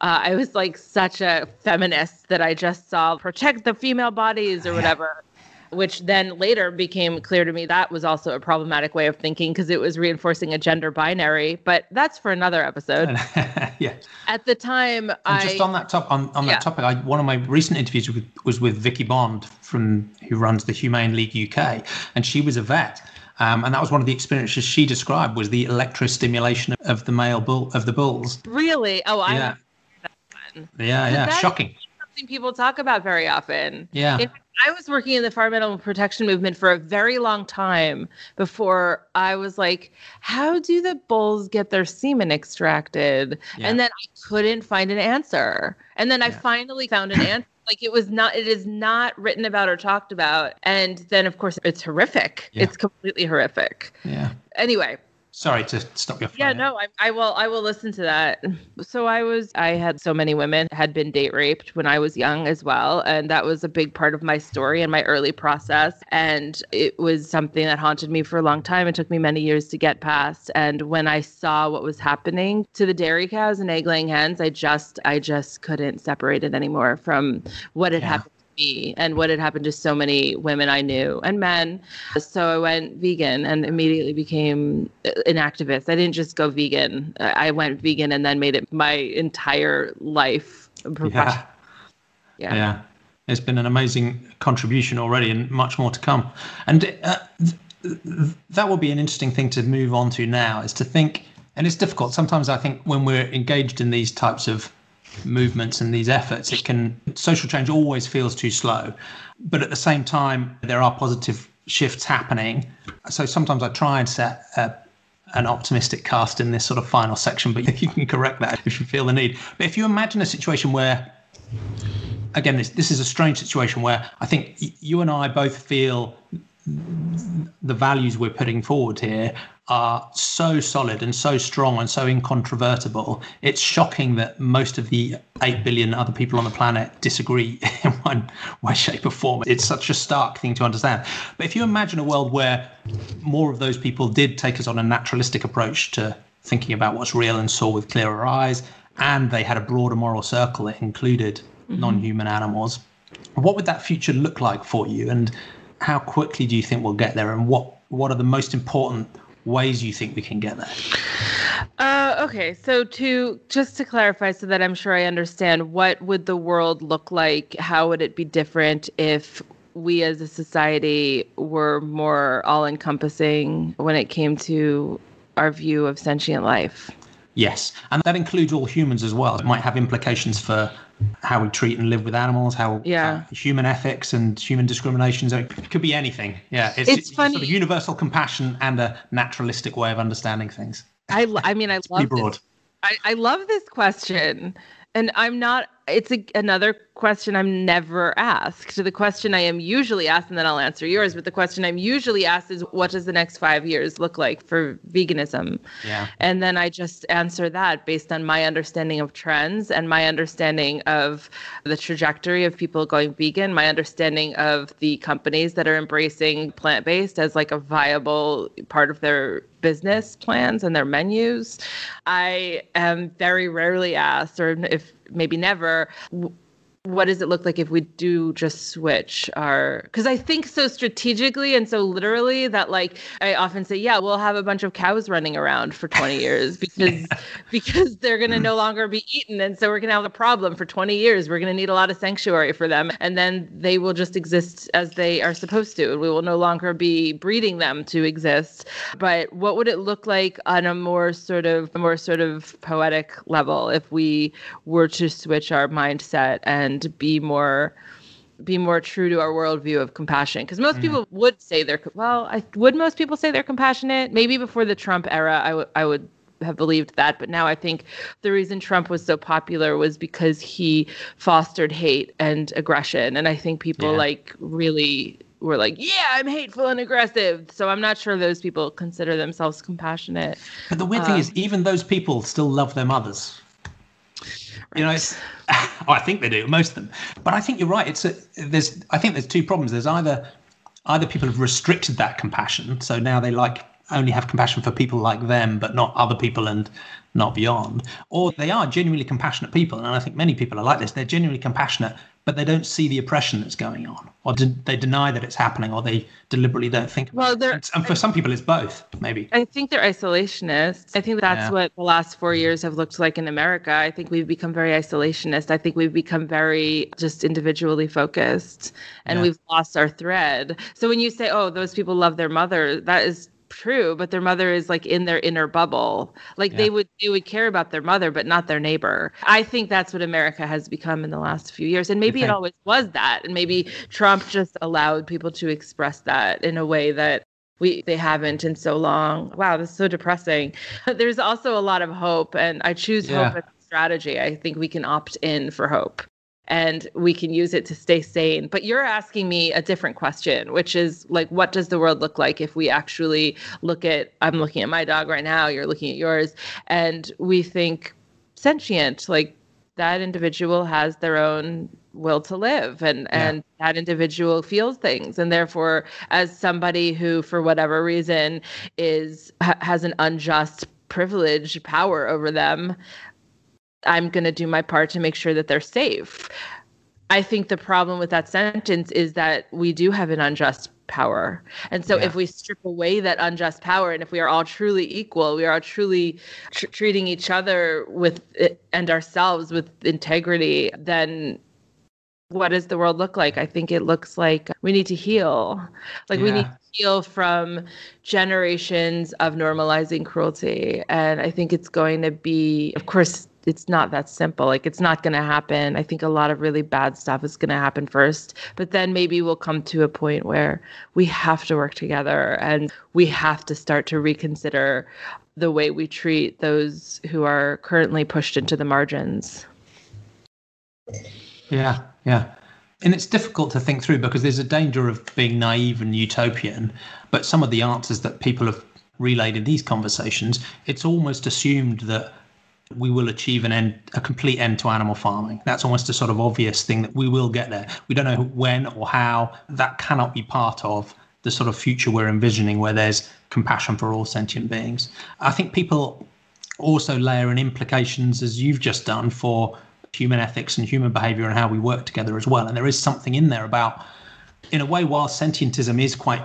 Uh, I was like such a feminist that I just saw protect the female bodies or whatever which then later became clear to me that was also a problematic way of thinking because it was reinforcing a gender binary. But that's for another episode. yeah. At the time, and I just on that top on, on that yeah. topic, I, one of my recent interviews with, was with Vicky Bond from who runs the Humane League UK, and she was a vet. Um, and that was one of the experiences she described was the electrostimulation of the male bull of the bulls. Really? Oh, I yeah. Yeah, yeah, shocking. Something people talk about very often. Yeah. If I was working in the environmental protection movement for a very long time before I was like, how do the bulls get their semen extracted? Yeah. And then I couldn't find an answer. And then yeah. I finally found an answer. Like it was not, it is not written about or talked about. And then, of course, it's horrific. Yeah. It's completely horrific. Yeah. Anyway, Sorry to stop you. Yeah, no, I, I will. I will listen to that. So I was. I had so many women had been date raped when I was young as well, and that was a big part of my story and my early process. And it was something that haunted me for a long time. It took me many years to get past. And when I saw what was happening to the dairy cows and egg laying hens, I just, I just couldn't separate it anymore from what had yeah. happened me and what had happened to so many women I knew and men. So I went vegan and immediately became an activist. I didn't just go vegan. I went vegan and then made it my entire life. Yeah. yeah. Yeah. It's been an amazing contribution already and much more to come. And uh, th- that will be an interesting thing to move on to now is to think, and it's difficult. Sometimes I think when we're engaged in these types of movements and these efforts, it can social change always feels too slow. But at the same time, there are positive shifts happening. So sometimes I try and set a, an optimistic cast in this sort of final section, but you can correct that if you feel the need. But if you imagine a situation where, again, this, this is a strange situation where I think you and I both feel the values we're putting forward here are so solid and so strong and so incontrovertible, it's shocking that most of the 8 billion other people on the planet disagree in one way, shape, or form. It's such a stark thing to understand. But if you imagine a world where more of those people did take us on a naturalistic approach to thinking about what's real and saw with clearer eyes, and they had a broader moral circle that included mm-hmm. non human animals, what would that future look like for you? And how quickly do you think we'll get there? And what, what are the most important ways you think we can get there? Uh, okay, so to just to clarify, so that I'm sure I understand, what would the world look like? How would it be different if we as a society were more all encompassing when it came to our view of sentient life? Yes, and that includes all humans as well. It might have implications for how we treat and live with animals, how yeah. Uh, human ethics and human discriminations. It could be anything. Yeah, it's, it's, funny. Sort of universal compassion and a naturalistic way of understanding things. I, I mean, I love broad. I, I love this question, and I'm not. It's a, another question I'm never asked. The question I am usually asked, and then I'll answer yours, but the question I'm usually asked is, what does the next five years look like for veganism? Yeah. And then I just answer that based on my understanding of trends and my understanding of the trajectory of people going vegan, my understanding of the companies that are embracing plant based as like a viable part of their business plans and their menus. I am very rarely asked, or if maybe never, what does it look like if we do just switch our because i think so strategically and so literally that like i often say yeah we'll have a bunch of cows running around for 20 years because because they're going to no mm. longer be eaten and so we're going to have a problem for 20 years. We're going to need a lot of sanctuary for them. And then they will just exist as they are supposed to. And we will no longer be breeding them to exist. But what would it look like on a more sort of more sort of poetic level if we were to switch our mindset and and be more be more true to our worldview of compassion. Because most mm. people would say they're well I, would most people say they're compassionate? Maybe before the trump era I, w- I would have believed that but now i think the reason trump was so popular was because he fostered hate and aggression. And i think people yeah. like really were like yeah i'm hateful and aggressive. So i'm not sure those people consider themselves compassionate. But the weird thing is um, even those people still love their mothers you know, oh, I think they do, most of them. But I think you're right. It's a, there's I think there's two problems. There's either either people have restricted that compassion, so now they like only have compassion for people like them, but not other people and not beyond, or they are genuinely compassionate people. And I think many people are like this. They're genuinely compassionate, but they don't see the oppression that's going on, or de- they deny that it's happening, or they deliberately don't think. Well, they're, and for some people, it's both. Maybe. I think they're isolationists. I think that's yeah. what the last four years have looked like in America. I think we've become very isolationist. I think we've become very just individually focused, and yeah. we've lost our thread. So when you say, "Oh, those people love their mother," that is true but their mother is like in their inner bubble. Like yeah. they would they would care about their mother but not their neighbor. I think that's what america has become in the last few years and maybe it always was that and maybe trump just allowed people to express that in a way that we they haven't in so long. Wow this is so depressing. There's also a lot of hope and i choose yeah. hope as a strategy. I think we can opt in for hope and we can use it to stay sane. But you're asking me a different question, which is like, what does the world look like if we actually look at, I'm looking at my dog right now, you're looking at yours, and we think sentient, like that individual has their own will to live and yeah. and that individual feels things and therefore as somebody who for whatever reason is ha- has an unjust privilege power over them i'm going to do my part to make sure that they're safe i think the problem with that sentence is that we do have an unjust power. And so, yeah. if we strip away that unjust power, and if we are all truly equal, we are all truly tr- treating each other with eh, and ourselves with integrity, then what does the world look like? I think it looks like we need to heal. Like yeah. we need to heal from generations of normalizing cruelty. And I think it's going to be, of course, it's not that simple. Like it's not going to happen. I think a lot of really bad stuff is going to happen first, but then maybe we'll come to a point where we have to work together and we have to start to reconsider the way we treat those who are currently pushed into the margins. Yeah, yeah. And it's difficult to think through because there's a danger of being naive and utopian. But some of the answers that people have relayed in these conversations, it's almost assumed that we will achieve an end, a complete end to animal farming. That's almost a sort of obvious thing that we will get there. We don't know when or how. That cannot be part of the sort of future we're envisioning where there's compassion for all sentient beings. I think people also layer in implications, as you've just done, for human ethics and human behavior and how we work together as well. And there is something in there about, in a way, while sentientism is quite,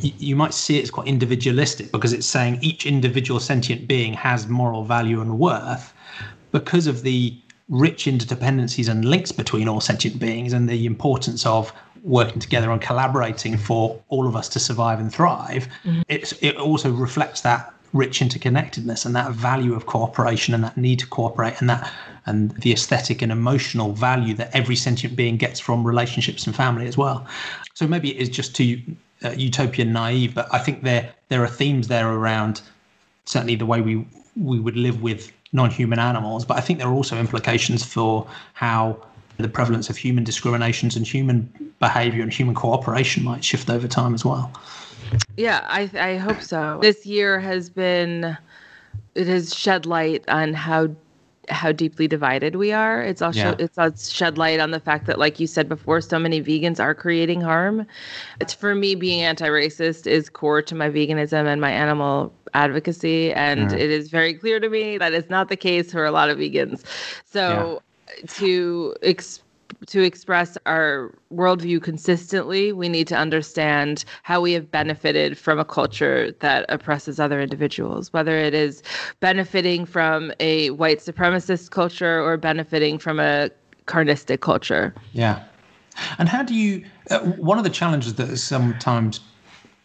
you might see it as quite individualistic because it's saying each individual sentient being has moral value and worth because of the rich interdependencies and links between all sentient beings and the importance of working together and collaborating for all of us to survive and thrive. Mm-hmm. it also reflects that rich interconnectedness and that value of cooperation and that need to cooperate and that and the aesthetic and emotional value that every sentient being gets from relationships and family as well. So maybe it is just too uh, utopian naive, but I think there there are themes there around certainly the way we we would live with non-human animals, but I think there are also implications for how the prevalence of human discriminations and human behavior and human cooperation might shift over time as well. Yeah, I I hope so. This year has been it has shed light on how how deeply divided we are. It's also yeah. it's, it's shed light on the fact that, like you said before, so many vegans are creating harm. It's for me being anti-racist is core to my veganism and my animal advocacy, and mm. it is very clear to me that is not the case for a lot of vegans. So yeah. to ex- to express our worldview consistently, we need to understand how we have benefited from a culture that oppresses other individuals, whether it is benefiting from a white supremacist culture or benefiting from a carnistic culture. Yeah. And how do you, uh, one of the challenges that is sometimes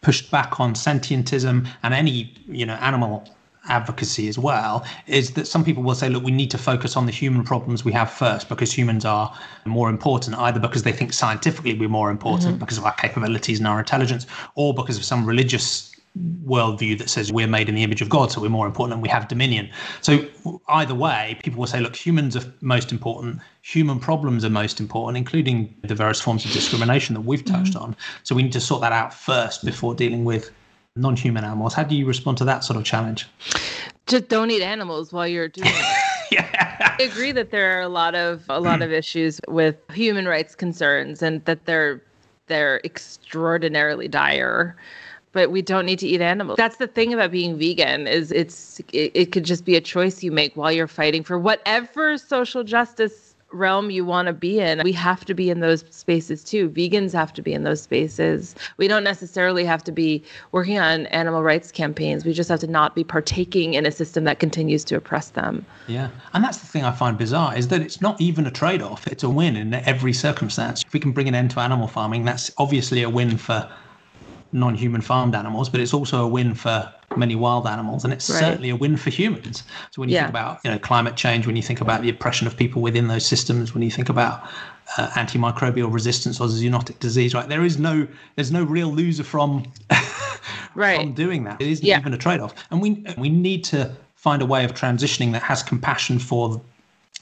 pushed back on sentientism and any, you know, animal advocacy as well is that some people will say, look, we need to focus on the human problems we have first because humans are more important, either because they think scientifically we're more important mm-hmm. because of our capabilities and our intelligence, or because of some religious worldview that says we're made in the image of God, so we're more important and we have dominion. So either way, people will say, look, humans are most important, human problems are most important, including the various forms of discrimination that we've touched mm-hmm. on. So we need to sort that out first before dealing with non-human animals. How do you respond to that sort of challenge? Just don't eat animals while you're doing it. yeah. I agree that there are a lot of a lot of issues with human rights concerns and that they're they're extraordinarily dire but we don't need to eat animals. That's the thing about being vegan is it's it, it could just be a choice you make while you're fighting for whatever social justice realm you want to be in. We have to be in those spaces too. Vegans have to be in those spaces. We don't necessarily have to be working on animal rights campaigns. We just have to not be partaking in a system that continues to oppress them. Yeah. And that's the thing I find bizarre is that it's not even a trade off, it's a win in every circumstance. If we can bring an end to animal farming, that's obviously a win for non human farmed animals, but it's also a win for many wild animals, and it's right. certainly a win for humans. So when you yeah. think about you know climate change, when you think about the oppression of people within those systems, when you think about uh, antimicrobial resistance or zoonotic disease, right? There is no there's no real loser from right. from doing that. It isn't yeah. even a trade off, and we we need to find a way of transitioning that has compassion for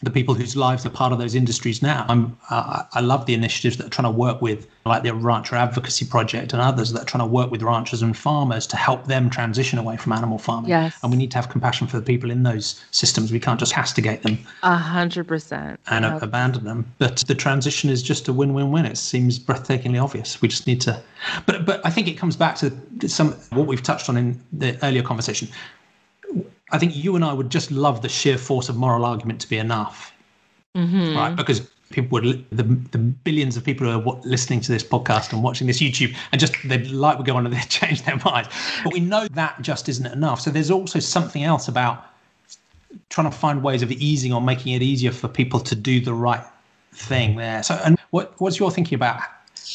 the people whose lives are part of those industries now. I'm, uh, I love the initiatives that are trying to work with, like the Rancher Advocacy Project and others that are trying to work with ranchers and farmers to help them transition away from animal farming. Yes. And we need to have compassion for the people in those systems. We can't just castigate them. A hundred percent. And yep. abandon them. But the transition is just a win-win-win. It seems breathtakingly obvious. We just need to. But but I think it comes back to some what we've touched on in the earlier conversation I think you and I would just love the sheer force of moral argument to be enough, mm-hmm. right? Because people would the, the billions of people who are listening to this podcast and watching this YouTube and just they'd would go on and they'd change their minds. But we know that just isn't enough. So there's also something else about trying to find ways of easing or making it easier for people to do the right thing there. So and what what's your thinking about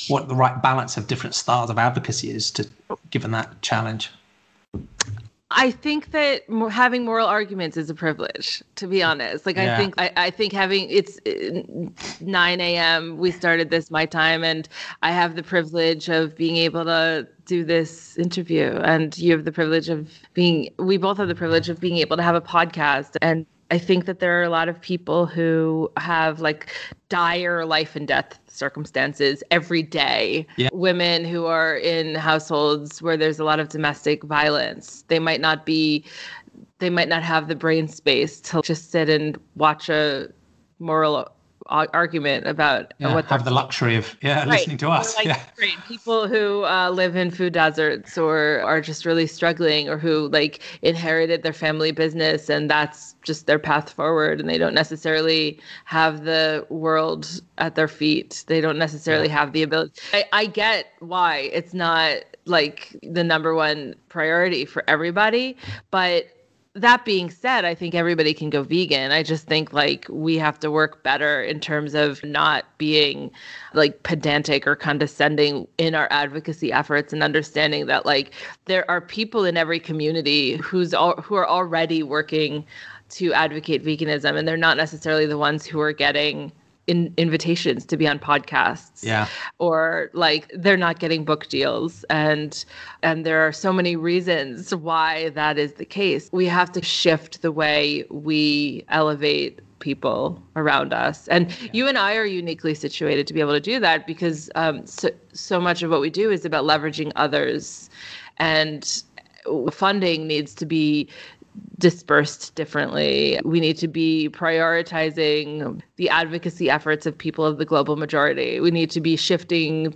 what the right balance of different styles of advocacy is to given that challenge? I think that having moral arguments is a privilege, to be honest. Like yeah. I think I, I, think having it's uh, 9 a.m. We started this my time, and I have the privilege of being able to do this interview, and you have the privilege of being. We both have the privilege of being able to have a podcast, and I think that there are a lot of people who have like dire life and death circumstances every day. Yeah. Women who are in households where there's a lot of domestic violence, they might not be, they might not have the brain space to just sit and watch a moral argument about yeah, what have the luxury of yeah right. listening to us like, yeah great. people who uh, live in food deserts or are just really struggling or who like inherited their family business and that's just their path forward and they don't necessarily have the world at their feet they don't necessarily yeah. have the ability I, I get why it's not like the number one priority for everybody but that being said, I think everybody can go vegan. I just think like we have to work better in terms of not being like pedantic or condescending in our advocacy efforts and understanding that like there are people in every community who's all, who are already working to advocate veganism and they're not necessarily the ones who are getting in, invitations to be on podcasts. Yeah. Or like they're not getting book deals. And and there are so many reasons why that is the case. We have to shift the way we elevate people around us. And yeah. you and i are uniquely situated to be able to do that because um, so, so much of what we do is about leveraging others. And funding needs to be dispersed differently. We need to be prioritizing the advocacy efforts of people of the global majority. We need to be shifting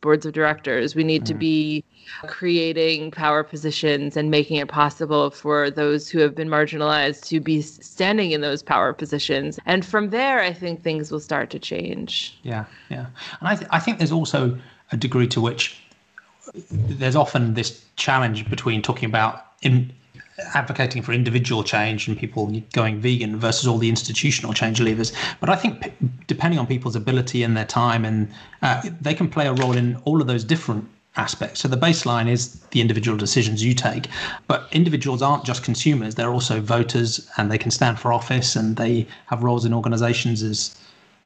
boards of directors. We need mm. to be creating power positions and making it possible for those who have been marginalized to be standing in those power positions. And from there, I think things will start to change. Yeah, yeah. And I, th- I think there's also a degree to which there's often this challenge between talking about in advocating for individual change and people going vegan versus all the institutional change levers. But I think p- depending on people's ability and their time, and uh, they can play a role in all of those different aspects. So the baseline is the individual decisions you take, but individuals aren't just consumers; they're also voters, and they can stand for office, and they have roles in organisations as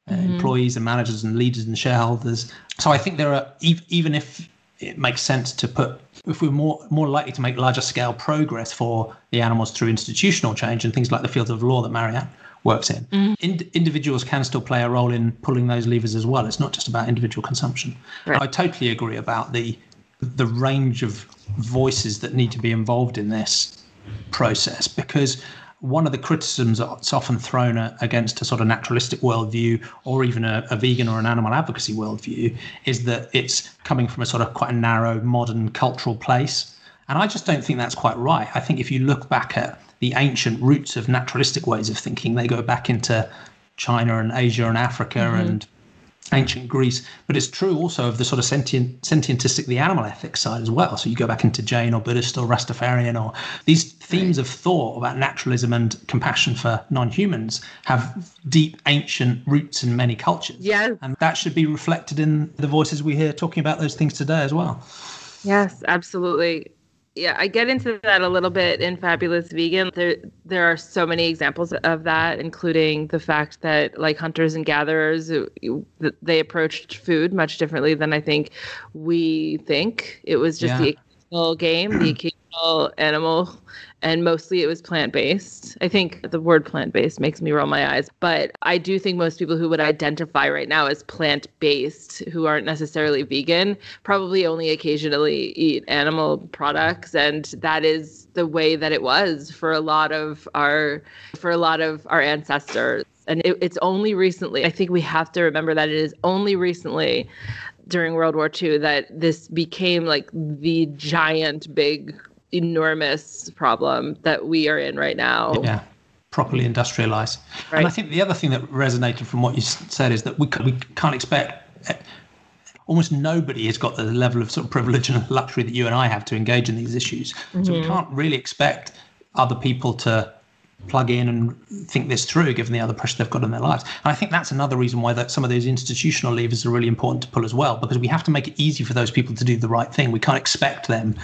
uh, mm-hmm. employees and managers and leaders and shareholders. So I think there are even if it makes sense to put if we're more more likely to make larger scale progress for the animals through institutional change and things like the field of law that Mariann works in. Mm. in individuals can still play a role in pulling those levers as well. It's not just about individual consumption. Right. I totally agree about the the range of voices that need to be involved in this process because one of the criticisms that's often thrown against a sort of naturalistic worldview or even a, a, vegan or an animal advocacy worldview is that it's coming from a sort of quite a narrow modern cultural place. And I just don't think that's quite right. I think if you look back at the ancient roots of naturalistic ways of thinking, they go back into China and Asia and Africa mm-hmm. and ancient Greece, but it's true also of the sort of sentient, sentientistic, the animal ethics side as well. So you go back into Jain or Buddhist or Rastafarian or these themes of thought about naturalism and compassion for non-humans have deep ancient roots in many cultures. Yeah. And that should be reflected in the voices we hear talking about those things today as well. Yes, absolutely yeah, I get into that a little bit in Fabulous Vegan. There there are so many examples of that, including the fact that like hunters and gatherers, uh, they approached food much differently than I think we think. It was just yeah. the occasional game, the occasional animal and mostly it was plant based. I think the word plant based makes me roll my eyes, but I do think most people who would identify right now as plant based, who aren't necessarily vegan, probably only occasionally eat animal products, and that is the way that it was for a lot of our for a lot of our ancestors. And it, it's only recently, I think we have to remember that it is only recently during World War II that this became like the giant big enormous problem that we are in right now. Yeah, properly industrialized. Right. And I think the other thing that resonated from what you said is that we, we can't expect almost nobody has got the level of sort of privilege and luxury that you and I have to engage in these issues. Mm-hmm. So we mm-hmm. can't really expect other people to plug in and think this through given the other pressure they've got in their lives. And I think that's another reason why that some of those institutional levers are really important to pull as well, because we have to make it easy for those people to do the right thing. We can't expect them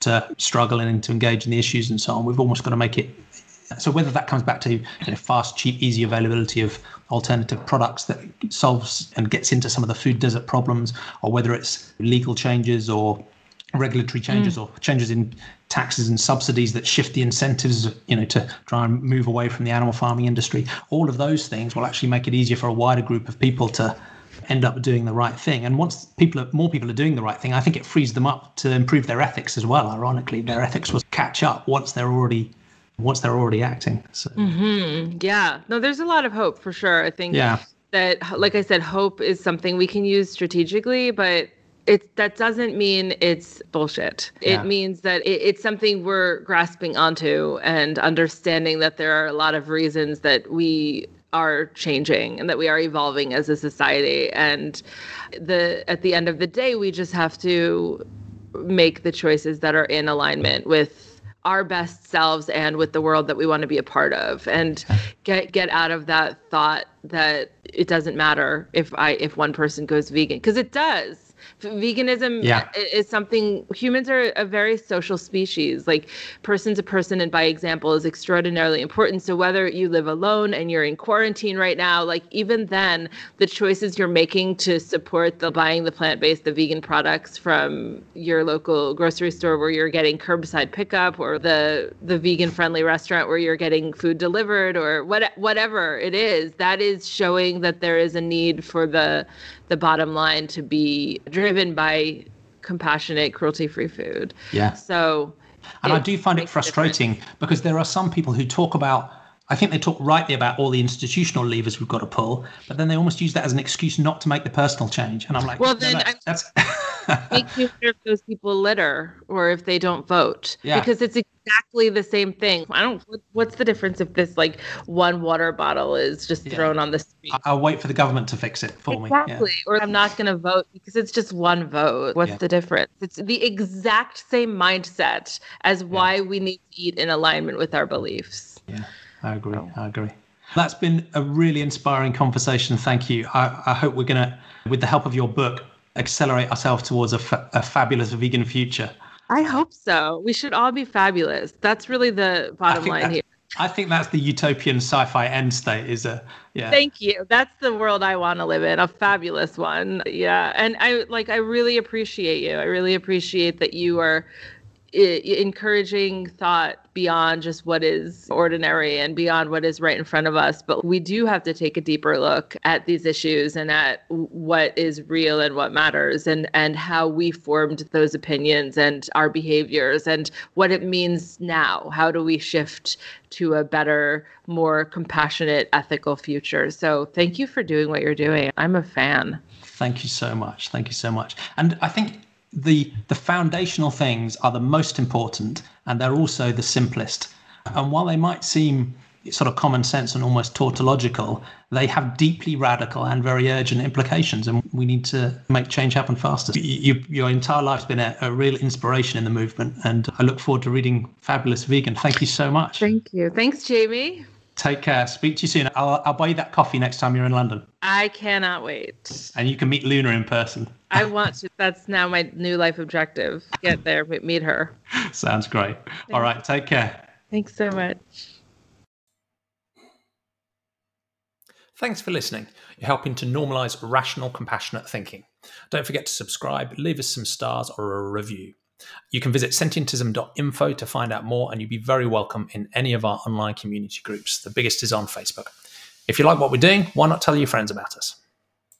to struggle and to engage in the issues and so on. We've almost got to make it so whether that comes back to you know, fast, cheap, easy availability of alternative products that solves and gets into some of the food desert problems, or whether it's legal changes or regulatory changes mm. or changes in taxes and subsidies that shift the incentives you know to try and move away from the animal farming industry. All of those things will actually make it easier for a wider group of people to end up doing the right thing. And once people are, more people are doing the right thing i think it frees them up to improve their ethics as well. Ironically their ethics will catch up once they're already once they're already acting. So mm-hmm. yeah. No there's a lot of hope for sure. I think yeah. that like i said hope is something we can use strategically but it that doesn't mean it's bullshit. Yeah. It means that it, it's something we're grasping onto and understanding that there are a lot of reasons that we are changing and that we are evolving as a society and the at the end of the day we just have to make the choices that are in alignment with our best selves and with the world that we want to be a part of and get get out of that thought that it doesn't matter if i if one person goes vegan because it does veganism yeah. is something humans are a very social species like person to person and by example is extraordinarily important so whether you live alone and you're in quarantine right now like even then the choices you're making to support the buying the plant-based the vegan products from your local grocery store where you're getting curbside pickup or the the vegan friendly restaurant where you're getting food delivered or what whatever it is that is showing that there is a need for the the bottom line to be driven by compassionate, cruelty free food. Yeah. So, and I do find it frustrating because there are some people who talk about I think they talk rightly about all the institutional levers we've got to pull, but then they almost use that as an excuse not to make the personal change. And I'm like, well, then no, no, that's make me sure if those people litter or if they don't vote, yeah. because it's exactly the same thing. I don't. What's the difference if this like one water bottle is just yeah. thrown on the street? I'll wait for the government to fix it for exactly. me. Exactly. Yeah. Or I'm not going to vote because it's just one vote. What's the difference? It's the exact same mindset as why we need to eat in alignment with our beliefs. Yeah. I agree. I agree. That's been a really inspiring conversation. Thank you. I, I hope we're going to, with the help of your book, accelerate ourselves towards a, fa- a fabulous vegan future. I hope so. We should all be fabulous. That's really the bottom line here. I think that's the utopian sci-fi end state. Is a yeah. Thank you. That's the world I want to live in. A fabulous one. Yeah, and I like. I really appreciate you. I really appreciate that you are encouraging thought beyond just what is ordinary and beyond what is right in front of us. But we do have to take a deeper look at these issues and at what is real and what matters and, and how we formed those opinions and our behaviors and what it means now. How do we shift to a better, more compassionate, ethical future? So thank you for doing what you're doing. I'm a fan. Thank you so much. Thank you so much. And I think the the foundational things are the most important and they're also the simplest. And while they might seem sort of common sense and almost tautological they have deeply radical and very urgent implications and we need to make change happen faster. You, your entire life's been a, a real inspiration in the movement and i look forward to reading fabulous vegan. Thank you so much. Thank you. Thanks jamie Take care. Speak to you soon. I'll, I'll buy you that coffee next time you're in London. I cannot wait. And you can meet Luna in person. I want to. That's now my new life objective. Get there, meet her. Sounds great. Thanks. All right. Take care. Thanks so much. Thanks for listening. You're helping to normalize rational, compassionate thinking. Don't forget to subscribe, leave us some stars or a review. You can visit sentientism.info to find out more, and you'd be very welcome in any of our online community groups. The biggest is on Facebook. If you like what we're doing, why not tell your friends about us?